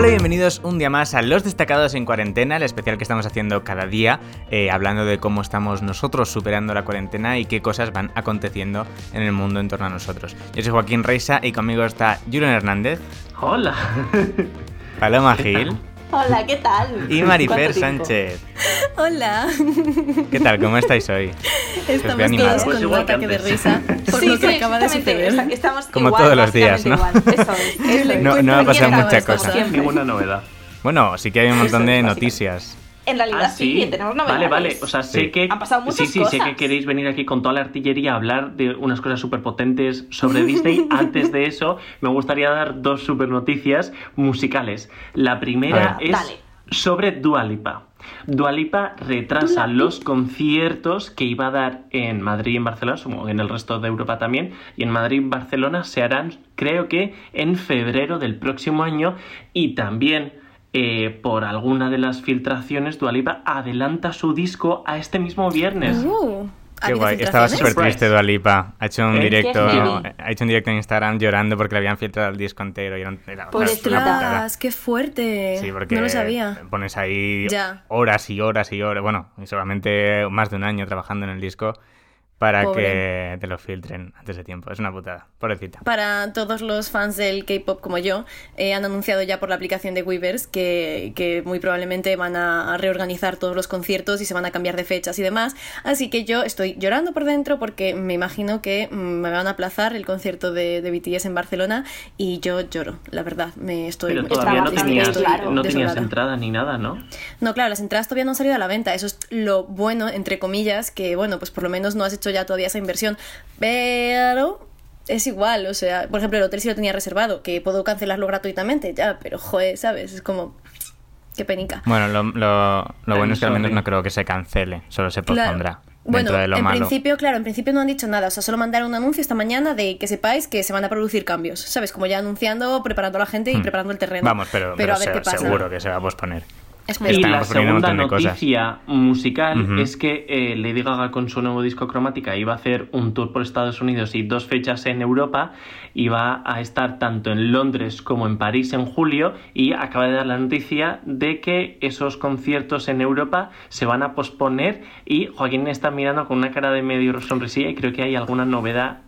Hola y bienvenidos un día más a Los Destacados en Cuarentena, el especial que estamos haciendo cada día, eh, hablando de cómo estamos nosotros superando la cuarentena y qué cosas van aconteciendo en el mundo en torno a nosotros. Yo soy Joaquín Reisa y conmigo está Julian Hernández. Hola. Paloma Gil. Hola, ¿qué tal? Y Marifer Sánchez. Hola. ¿Qué tal? ¿Cómo estáis hoy? Estamos animado. todos Pues con un igual que ataque de risa por lo que acaba de suceder. Estamos Como igual, todos los días, básicamente igual. Eso es. es lo No- no ha pasado mucha cosa. Ninguna novedad. Bueno, sí que hay un montón de Eso es, noticias. En realidad Ah, sí, tenemos novedades. Vale, vale. O sea, sé Sí. que. Han pasado muchas sí, sí, sé que queréis venir aquí con toda la artillería a hablar de unas cosas súper potentes sobre Disney. Antes de eso, me gustaría dar dos súper noticias musicales. La primera es Dale. sobre Dua Lipa. Dua Lipa retrasa los conciertos que iba a dar en Madrid y en Barcelona, supongo que en el resto de Europa también, y en Madrid y Barcelona se harán, creo que, en febrero del próximo año, y también eh, por alguna de las filtraciones, Dua Lipa adelanta su disco a este mismo viernes. Uh, ¿ha Qué guay. Estaba súper triste. Dualipa. Ha hecho un ¿Eh? directo. Ha hecho un directo en Instagram llorando porque le habían filtrado el disco entero y era. Ostras, qué fuerte. Sí, porque No lo sabía. pones ahí Ya. horas y horas y horas, bueno, y solamente más de un año trabajando en el disco para Pobre. que te lo filtren antes de tiempo. Es una putada, pobrecita. Para todos los fans del K-pop como yo, eh, han anunciado ya por la aplicación de Weavers que, que muy probablemente van a reorganizar todos los conciertos y se van a cambiar de fechas y demás. Así que yo estoy llorando por dentro porque me imagino que mm, me van a aplazar el concierto de, de BTS en Barcelona y yo lloro, la verdad. Me estoy Pero todavía no tenías, estoy claro, no tenías desolada. entrada ni nada, ¿no? No, claro, las entradas todavía no han salido a la venta. Eso es lo bueno, entre comillas, que bueno, pues por lo menos no has hecho ya todavía esa inversión. Pero es igual, o sea, por ejemplo, el hotel sí lo tenía reservado, que puedo cancelarlo gratuitamente, ya, pero joder, ¿sabes? Es como. Qué penica. Bueno, lo, lo, lo bueno es que al menos no creo que se cancele, solo se Claro. pospondrá. Bueno, dentro de lo en malo. principio, claro, en principio no han dicho nada, o sea, solo mandaron un anuncio esta mañana de que sepáis que se van a producir cambios, ¿sabes? Como ya anunciando, preparando a la gente y Hmm. preparando el terreno. Vamos, pero, pero a ver se- qué pasa. seguro que se va a posponer. Y la segunda noticia musical es que eh, Lady Gaga con su nuevo disco Cromática iba a hacer un tour por Estados Unidos y dos fechas en Europa y va a estar tanto en Londres como en París en julio y acaba de dar la noticia de que esos conciertos en Europa se van a posponer y Joaquín está mirando con una cara de medio sonrisilla y creo que hay alguna novedad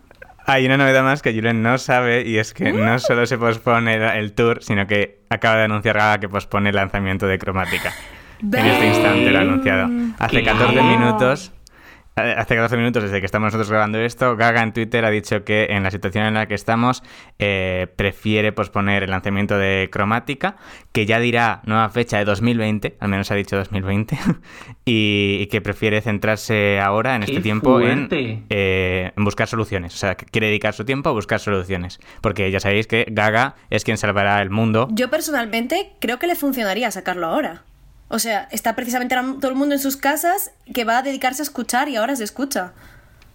Hay una novedad más que Julen no sabe y es que no solo se pospone el- tour, sino que acaba de anunciar Gaga que pospone el lanzamiento de Cromática. En este instante lo ha anunciado. Hace ¿Qué? 14 minutos. Hace 14 minutos desde que estamos nosotros grabando esto, Gaga en Twitter ha dicho que en la situación en la que estamos eh, prefiere posponer el lanzamiento de Cromática, que ya dirá nueva fecha de 2020, al menos ha dicho 2020, y, y que prefiere centrarse ahora en ¡Qué este tiempo en, eh, en buscar soluciones. O sea, que quiere dedicar su tiempo a buscar soluciones. Porque ya sabéis que Gaga es quien salvará el mundo. Yo personalmente creo que le funcionaría sacarlo ahora. O sea, está precisamente todo el mundo en sus casas que va a dedicarse a escuchar y ahora se escucha.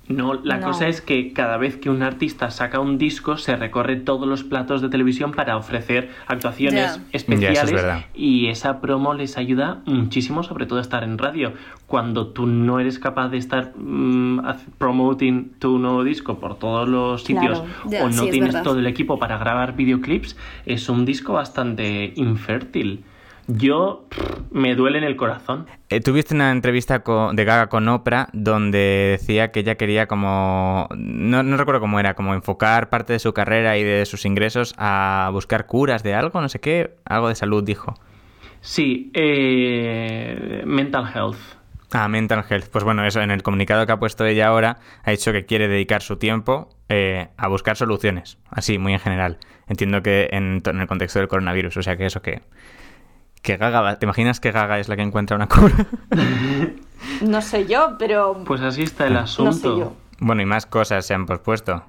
No, la No. cosa es que cada vez que un artista saca un disco se recorre todos los platos de televisión para ofrecer actuaciones especiales Ya, eso es verdad. y esa promo les ayuda muchísimo, sobre todo a estar en radio. Cuando tú no eres capaz de estar mm, promoting tu nuevo disco por todos los sitios Claro. O no sí, tienes todo el equipo para grabar videoclips, es un disco bastante infértil. Yo pff, me duele en el corazón. Eh, Tuviste una entrevista co- de Gaga con Oprah donde decía que ella quería como... No, no recuerdo cómo era, como enfocar parte de su carrera y de sus ingresos a buscar curas de algo, no sé qué, algo de salud dijo. Sí, eh, mental health. Ah, mental health. Pues bueno, eso en el comunicado que ha puesto ella ahora ha dicho que quiere dedicar su tiempo eh, a buscar soluciones, así, muy en general. Entiendo que en, en el contexto del coronavirus, o sea que eso que... Que Gaga, va- ¿te imaginas que Gaga es la que encuentra una cura? No sé yo, pero Pues así está el no asunto. sé yo. Bueno, y más cosas se han pospuesto.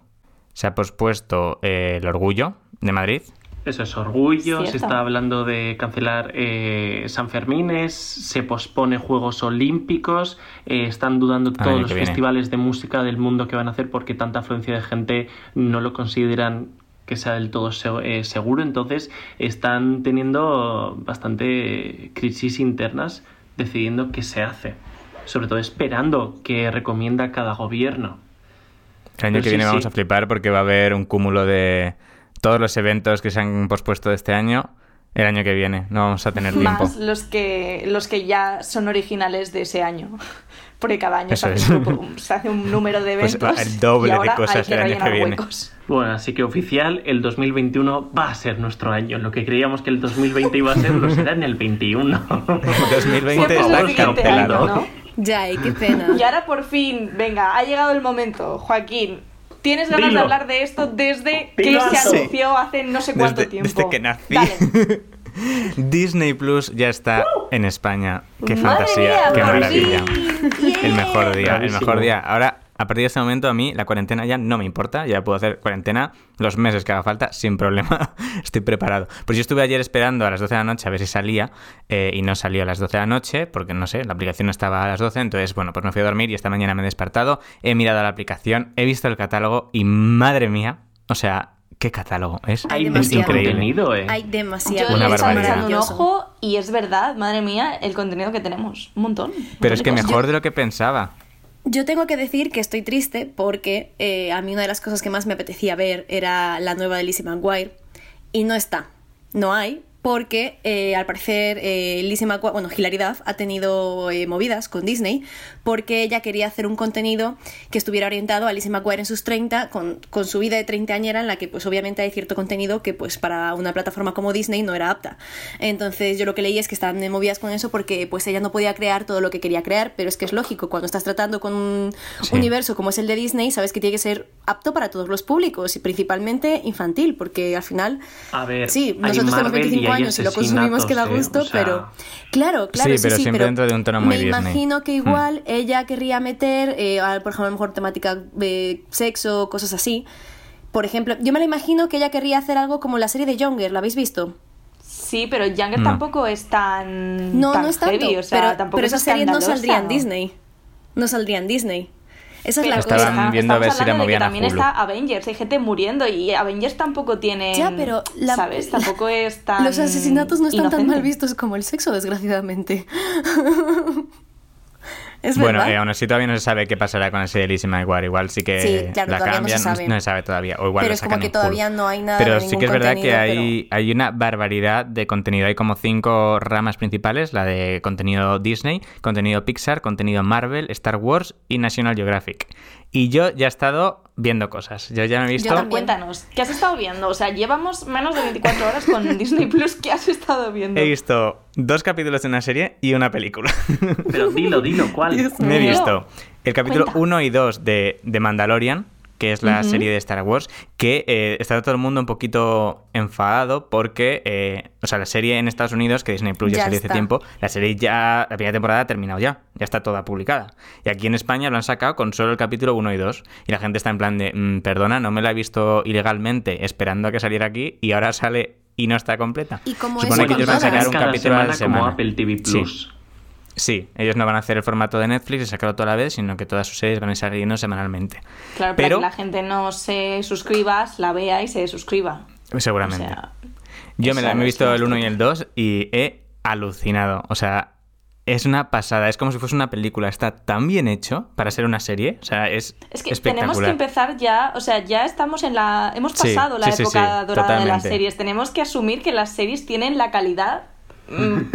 Se ha pospuesto eh, el orgullo de Madrid. Eso es orgullo, se está hablando de cancelar eh, San Fermines, se pospone Juegos Olímpicos, eh, están dudando Al todos los viene. festivales de música del mundo que van a hacer porque tanta afluencia de gente no lo consideran que sea del todo eh, seguro, entonces están teniendo bastante crisis internas decidiendo qué se hace, sobre todo esperando que recomienda cada gobierno. El año Pues que sí, viene vamos sí. a flipar porque va a haber un cúmulo de todos los eventos que se han pospuesto de este año. El año que viene. No vamos a tener tiempo. Más los que, los que ya son originales de ese año. Porque cada año Eso se hace, es. un grupo- se hace un número de Pues eventos. el doble y de ahora cosas hay que el año que viene. huecos. Bueno, así que oficial, el 2021 va a ser nuestro año. Lo que creíamos que el 2020 iba a ser, lo será en el 21. 2020 Siempre es está cancelado. año, ¿no? Ya, y qué pena. Y ahora por fin, venga, ha llegado el momento. Joaquín, ¿tienes ganas de hablar de esto desde que se anunció hace no sé cuánto Desde, tiempo? desde que nací. Dale. Disney Plus ya está en España. Qué Madre fantasía, mía, qué maravilla. El mejor día, el mejor día. Ahora, a partir de este momento, a mí la cuarentena ya no me importa. Ya puedo hacer cuarentena los meses que haga falta sin problema. Estoy preparado. Pues yo estuve ayer esperando a las 12 de la noche a ver si salía eh, y no salió a las 12 de la noche porque, no sé, la aplicación no estaba a las 12. Entonces, bueno, pues me fui a dormir y esta mañana me he despertado, he mirado la aplicación, he visto el catálogo y, madre mía, o sea, qué catálogo. Es, Hay es demasiado increíble. contenido, eh. Hay Yo demasiado. Una he estado barbaridad. un ojo y es verdad, madre mía, el contenido que tenemos. Un montón. un Pero montón es que cosas. mejor de lo que pensaba. Yo tengo que decir que estoy triste porque eh, a mí una de las cosas que más me apetecía ver era la nueva de Lizzie McGuire y no está, no hay, porque eh, al parecer eh, Lizzie McGuire, bueno, Hilary Duff ha tenido eh, movidas con Disney porque ella quería hacer un contenido que estuviera orientado a Lizzie McGuire en sus 30 con, con su vida de 30 añera en la que pues obviamente hay cierto contenido que pues para una plataforma como Disney no era apta. Entonces yo lo que leí es que eh, movidas con eso porque pues ella no podía crear todo lo que quería crear, pero es que es lógico, cuando estás tratando con un Sí. universo como es el de Disney, sabes que tiene que ser apto para todos los públicos y principalmente infantil, porque al final A ver, Sí, nosotros tenemos Marvel 25 hay años y lo consumimos que da gusto, eh, o sea, pero claro, claro, Sí, sí, pero sí, siempre pero dentro de un tono muy me Disney. imagino que Hmm. igual ella querría meter, eh, a- por ejemplo, a lo mejor temática de sexo, cosas así. Por ejemplo, yo me la imagino que ella querría hacer algo como la serie de Younger, ¿la habéis visto? Sí, pero Younger No. tampoco es tan. No, tan no es tanto, heavy, o sea, pero, tampoco pero es esa serie no escandalosa. saldría en Disney. No saldría en Disney. Esa es la Pero Estaban cosa. está- viendo a ver si la movían también Hulu. está Avengers, hay gente muriendo y Avengers tampoco tiene. Ya, pero la- ¿Sabes? Tampoco es tan. Los asesinatos no están tan mal vistos como el sexo, desgraciadamente. es Bueno, eh, aún así todavía no se sabe qué pasará con ese de Lizzie McGuire. Igual sí que Sí, claro, la todavía no se cambian, sabe. no se sabe todavía. O igual Pero es como que todavía no hay nada Pero de sí que es verdad que hay, hay una barbaridad de contenido. Hay como cinco ramas principales: la de contenido Disney, contenido Pixar, contenido Marvel, Star Wars y National Geographic. Y yo ya he estado viendo cosas. Yo ya me he visto. Yo cuéntanos, ¿qué has estado viendo? O sea, llevamos menos de 24 horas con Disney Plus. ¿Qué has estado viendo? He visto dos capítulos de una serie y una película. Pero dilo, dilo, ¿cuál? Me he visto el capítulo Cuenta. 1 y 2 de, de Mandalorian, que es la serie de Star Wars, que eh, está todo el mundo un poquito enfadado porque, eh, o sea, la serie en Estados Unidos, que Disney Plus ya, Ya salió hace tiempo, la serie ya, la primera temporada ha terminado ya, ya está toda publicada. Y aquí en España lo han sacado con solo el capítulo 1 y 2. Y la gente está en plan de, "Mm, perdona, no me la he visto ilegalmente esperando a que saliera aquí y ahora sale y no está completa. Y como Supone eso que ellos van a sacar un capítulo a la semana como. Apple TV. Plus. Sí, ellos no van a hacer el formato de Netflix y sacarlo toda la vez, sino que todas sus series van a ir saliendo semanalmente. Claro, para Pero- que la gente no se suscriba, la vea y se suscriba. Seguramente. O sea, Yo me, la, me he visto el 1 y el 2 y he alucinado. O sea, es una pasada. Es como si fuese una película. Está tan bien hecho para ser una serie. O sea, es, Es que tenemos espectacular. que empezar ya, o sea, ya estamos en la... Hemos Sí, pasado la sí, sí, época sí, dorada de las series. Tenemos que asumir que las series tienen la calidad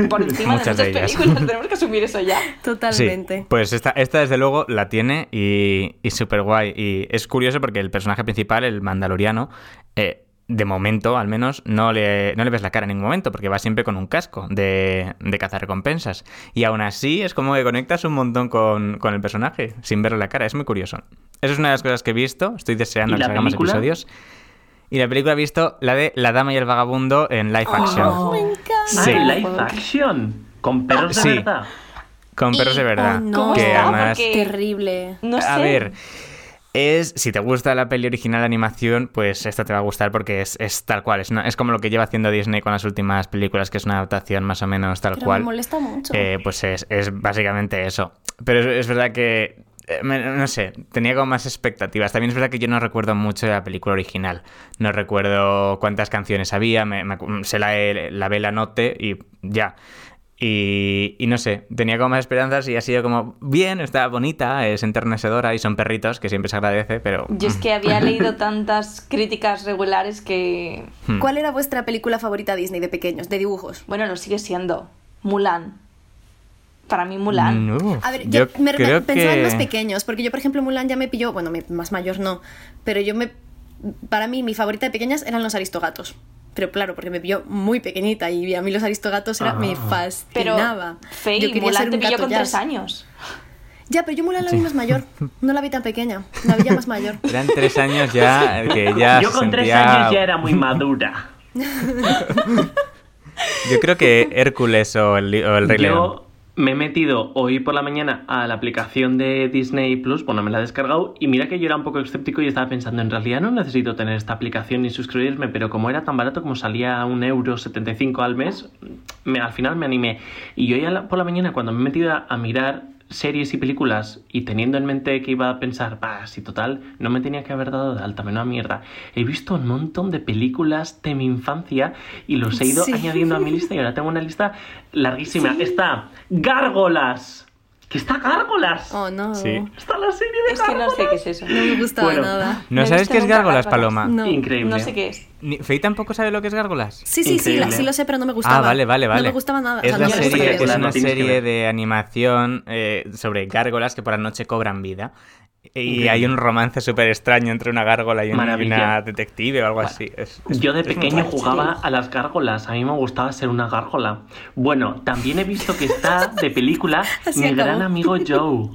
por encima de Muchas muchas de ellas. películas. Tenemos que asumir eso ya. Totalmente. Sí, pues esta, esta desde luego la tiene y, y súper guay. Y es curioso porque el personaje principal, el mandaloriano, eh, de momento al menos no le, no le ves la cara en ningún momento porque va siempre con un casco de, de cazar recompensas. Y aún así es como que conectas un montón con, con el personaje sin verle la cara. Es muy curioso. Eso es una de las cosas que he visto. Estoy deseando ¿Y que salgan más episodios. Y la película he visto la de La Dama y el Vagabundo en live action. Oh, me encanta. Sí. Ah, live action. Con perros de Sí. verdad. Con perros de verdad. oh, no. ¿Cómo que además... Porque- Terrible. No sé. A ver, es si te gusta la peli original de animación, pues esta te va a gustar porque es, es tal cual. Es, una- es como lo que lleva haciendo Disney con las últimas películas, que es una adaptación más o menos tal Pero cual. me molesta mucho. Eh, pues es, es básicamente eso. Pero es, es verdad que. Eh, no sé, tenía como más expectativas. También es verdad que yo no recuerdo mucho de la película original. No recuerdo cuántas canciones había, me, me sé la, la vela note y ya. Y, y no sé, tenía como más esperanzas y ha sido como bien, está bonita, es enternecedora y son perritos, que siempre se agradece, pero... Yo es que había leído tantas críticas regulares que. Hmm. ¿Cuál era vuestra película favorita Disney de pequeños, de dibujos? Bueno, lo sigue siendo. Mulan. Para mí, Mulan. No, A ver, yo, me, me creo pensaba en más pequeños, porque yo, por ejemplo, Mulan ya me pilló, bueno, me- más mayor no, pero yo me. Para mí, mi favorita de pequeñas eran los aristogatos. Pero claro, porque me pilló muy pequeñita y a mí los aristogatos era, me Pero, fascinaba. Fey, yo quería Mulan ser te un pilló gato con tres años. Ya, pero yo Mulan la vi más mayor. No la vi tan pequeña, la vi ya más mayor. Eran tres años ya que ya Yo con tres años ya era muy madura. Yo creo que Hércules o el, o el Rey León. Me he metido hoy por la mañana a la aplicación de Disney Plus, bueno, me la he descargado y mira que yo era un poco escéptico y estaba pensando, en realidad no necesito tener esta aplicación ni suscribirme, pero como era tan barato como salía a un euro 75 al mes, me, al final me animé. Y la- por la mañana cuando me he metido a mirar series y películas y teniendo en mente que iba a pensar, bah, si total, no me tenía que haber dado de alta, menuda mierda. He visto un montón de películas de mi infancia y los he ido Sí. añadiendo a mi lista y ahora tengo una lista larguísima. Está Gárgolas. Que está Gárgolas. Oh, no. Sí. Está la serie de Es que no Gárgolas. sé qué es eso. No me gustaba Bueno. nada. ¿No sabes qué es Gárgolas, Gárgolas. Paloma? No. Increíble. No sé qué es. Fey tampoco sabe lo que es Gárgolas. Sí, sí, sí, la- sí lo sé, pero no me gustaba. Ah, vale, vale, vale. No me gustaba nada. Es, O sea, la no me serie, gustaba es verla, una serie de animación eh, sobre gárgolas que por la noche cobran vida. Y hay un romance súper extraño entre una gárgola y una detective o algo así. Es- es- Yo de pequeño jugaba a las gárgolas, a mí me gustaba ser una gárgola. Bueno, también he visto que está de película Así mi acabó. gran amigo Joe.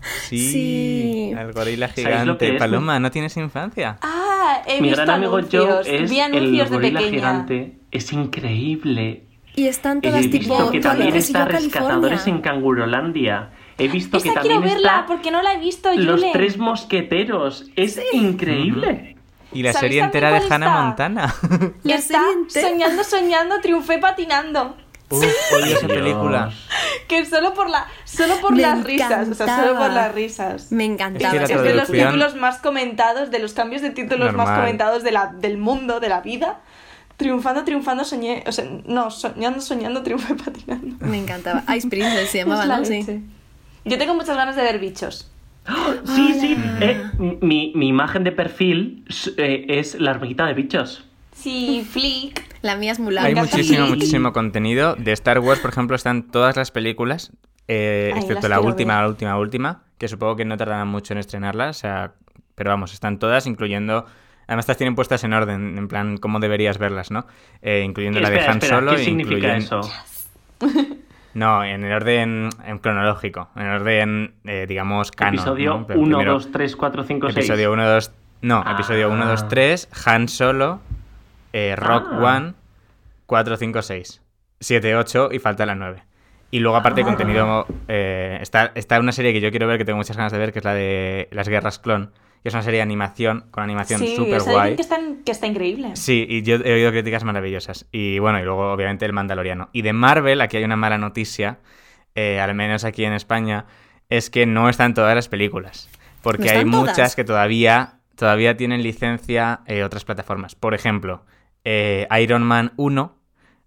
Sí, Sí. el gorila ¿Sabéis lo gigante. es? Paloma, ¿no tienes infancia? Ah, he Mi visto gran amigo anuncios. Joe es Vi el de gorila pequeña. gigante. Es increíble. Y están He todas visto tipo. que también está Rescatadores en. Cangurolandia. He visto que Esa también quiero verla está porque no la he visto, Los Yule. Tres Mosqueteros. Es increíble. Y la ¿Sabéis serie entera de Hannah está? Montana. La Está serie entera. soñando, soñando, triunfé patinando. Uf, odio esa película. Que solo por la, solo por Me las risas, o sea, solo por encantaba. las risas. Me Es encantaba. que la Es de los títulos más comentados, de los cambios de títulos más Normal. comentados de la, del mundo, de la vida. Triunfando, triunfando, soñé. O sea, no, soñando, soñando, triunfé patinando. Me encantaba. Ice Princess se Es llamaba, la ¿no? Sí. Yo tengo muchas ganas de ver bichos. Sí, sí. eh, mi, mi imagen de perfil eh, es la hormiguita de bichos. Sí, Flick. La mía es Mulan. Hay muchísimo, Flick. muchísimo contenido. De Star Wars, por ejemplo, están todas las películas, eh, Ay, excepto la última, ver. la última, última, que supongo que no tardarán mucho en estrenarlas. O sea, pero vamos, están todas, incluyendo. Además, estas tienen puestas en orden, en plan, cómo deberías verlas, ¿no? Eh, incluyendo la de Han espera, Solo. ¿Qué significa incluyen- eso? No, en el orden en cronológico, en orden, eh, digamos, canon. Episodio ¿no? Pero 1, primero- 2, 3, 4, 5, 6. Episodio 1, 2. No, Ah. episodio 1, 2, 3, Han Solo, eh, Rock Ah. One, 4, 5, 6, 7, 8 y falta la 9. Y luego, aparte, Ah. contenido. eh, está, está una serie que yo quiero ver, que tengo muchas ganas de ver, que es la de Las Guerras Clon. Que es una serie de animación, con animación Sí, súper dicen guay. que está, que está increíble. Sí, y yo he oído críticas maravillosas. Y bueno, y luego obviamente el Mandaloriano. Y de Marvel, aquí hay una mala noticia, eh, al menos aquí en España, es que no están todas las películas. Porque ¿No hay todas? muchas que todavía, todavía tienen licencia eh, otras plataformas. Por ejemplo, eh, Iron Man 1,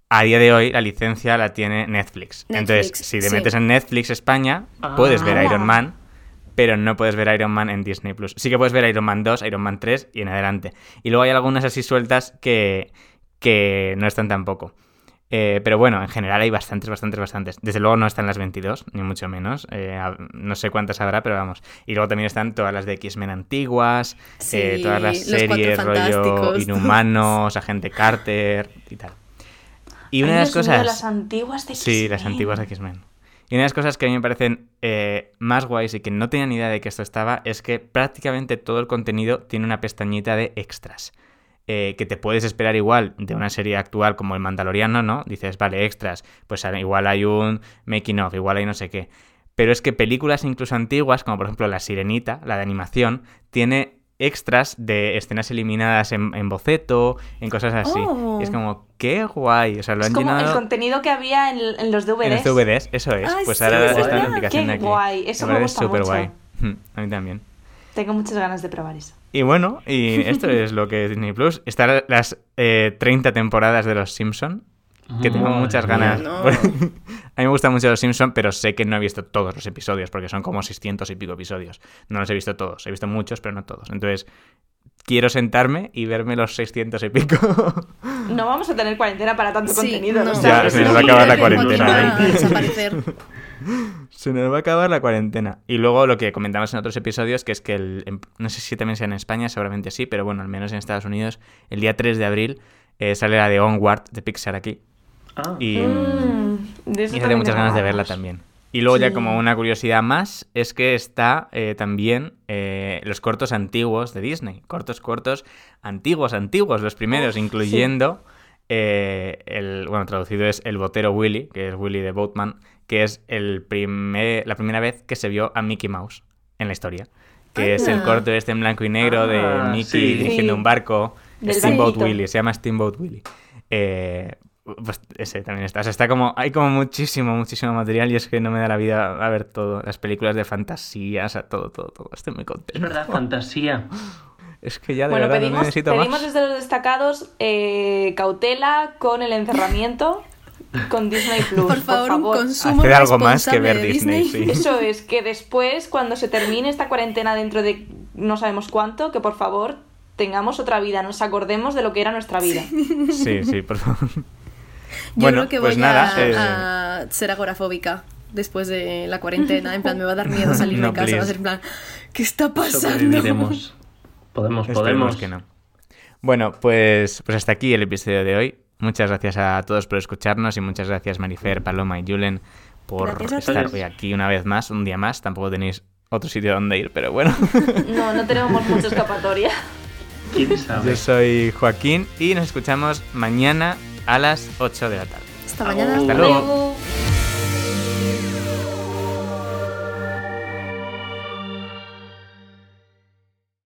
a día de hoy la licencia la tiene Netflix. Entonces, si te sí. metes en Netflix España, puedes ver Ah. Iron Man, pero no puedes ver Iron Man en Disney Plus. Sí que puedes ver Iron Man 2, Iron Man 3 y en adelante. Y luego hay algunas así sueltas que, que no están tampoco. Eh, pero bueno, en general hay bastantes, bastantes, bastantes. Desde luego no están las 22, ni mucho menos. Eh, no sé cuántas habrá, pero vamos. Y luego también están todas las de X-Men antiguas, Sí, eh, todas las series, rollo. Inhumanos, Agente Carter y tal. Y una Ay, de las Dios mío, cosas... las antiguas de Sí, las antiguas de X-Men. Y una de las cosas que a mí me parecen eh, más guays y que no tenía ni idea de que esto estaba es que prácticamente todo el contenido tiene una pestañita de extras. eh, que te puedes esperar igual de una serie actual como El Mandaloriano, ¿no? Dices, vale, extras, pues igual hay un making of, igual hay no sé qué. Pero es que películas incluso antiguas, como por ejemplo La Sirenita, la de animación, tiene extras de escenas eliminadas en, en boceto, en cosas así. Oh. Y es como, qué guay. O sea, lo Es han como el llenado contenido que había en, en los DVDs. en los DVDs, eso es. Ay, pues sí, ahora es está en la aplicación Qué de aquí. guay, eso me gusta súper mucho. guay. Mm, A mí también. Tengo muchas ganas de probar eso. Y bueno, y esto es lo que es Disney Plus. Están las eh, 30 temporadas de Los Simpson que tengo muchas ganas. No. a mí me gustan mucho los Simpsons, pero sé que no he visto todos los episodios, porque son como 600 y pico episodios. No los he visto todos, he visto muchos, pero no todos. Entonces, quiero sentarme y verme los 600 y pico. No vamos a tener cuarentena para tanto Sí, contenido. no. Ya, se nos va a acabar la cuarentena, ¿eh? Se nos va a acabar la cuarentena. Y luego lo que comentamos en otros episodios, que es que el, en- no sé si también sea en España, seguramente sí, pero bueno, al menos en Estados Unidos, el día 3 de abril eh, sale la de Onward de Pixar aquí. Ah, Y, Mm, de eso y tengo también muchas ganas de verla también. Y luego ya como una curiosidad más, es que está eh, también eh, los cortos antiguos de Disney. Cortos, cortos, antiguos, antiguos, los primeros, incluyendo eh, el, bueno, traducido es El Botero Willy, que es Willy de Boatman, que es el primer, la primera vez que se vio a Mickey Mouse en la historia. Que es el Anda. corto este en blanco y negro de Ah, Mickey sí. dirigiendo Sí. un barco. Del Steamboat. Willy, se llama Steamboat Willy. Pues ese también está. O sea, está como. Hay como muchísimo, muchísimo material y es que no me da la vida a ver todo. Las películas de fantasía, o sea, todo, todo, todo. Estoy muy es contento. verdad, fantasía. Es que ya de Bueno, verdad no pedimos, necesito pedimos más. desde los destacados eh, cautela con el encerramiento con Disney Plus. Por favor, un consumo Hacer algo más que responsable ver de Disney, sí. Eso es, que después, cuando se termine esta cuarentena dentro de no sabemos cuánto, que por favor tengamos otra vida, nos acordemos de lo que era nuestra vida. Sí, sí, por favor. Yo Bueno, creo que pues voy nada, a, eh, a ser agorafóbica después de la cuarentena. En plan, me va a dar miedo salir No, de casa. Va a please. ser en plan, ¿qué está pasando? Sobreviviremos. Podemos, Esperemos podemos. que no. Bueno, pues, pues hasta aquí el episodio de hoy. Muchas gracias a todos por escucharnos y muchas gracias Marifer, Paloma y Julen por Gracias estar hoy aquí una vez más, un día más. Tampoco tenéis otro sitio donde ir, pero bueno. No, no tenemos mucha escapatoria. ¿Quién sabe? Yo soy Joaquín y nos escuchamos mañana a las 8 de la tarde. Hasta mañana. Hasta luego. Luego.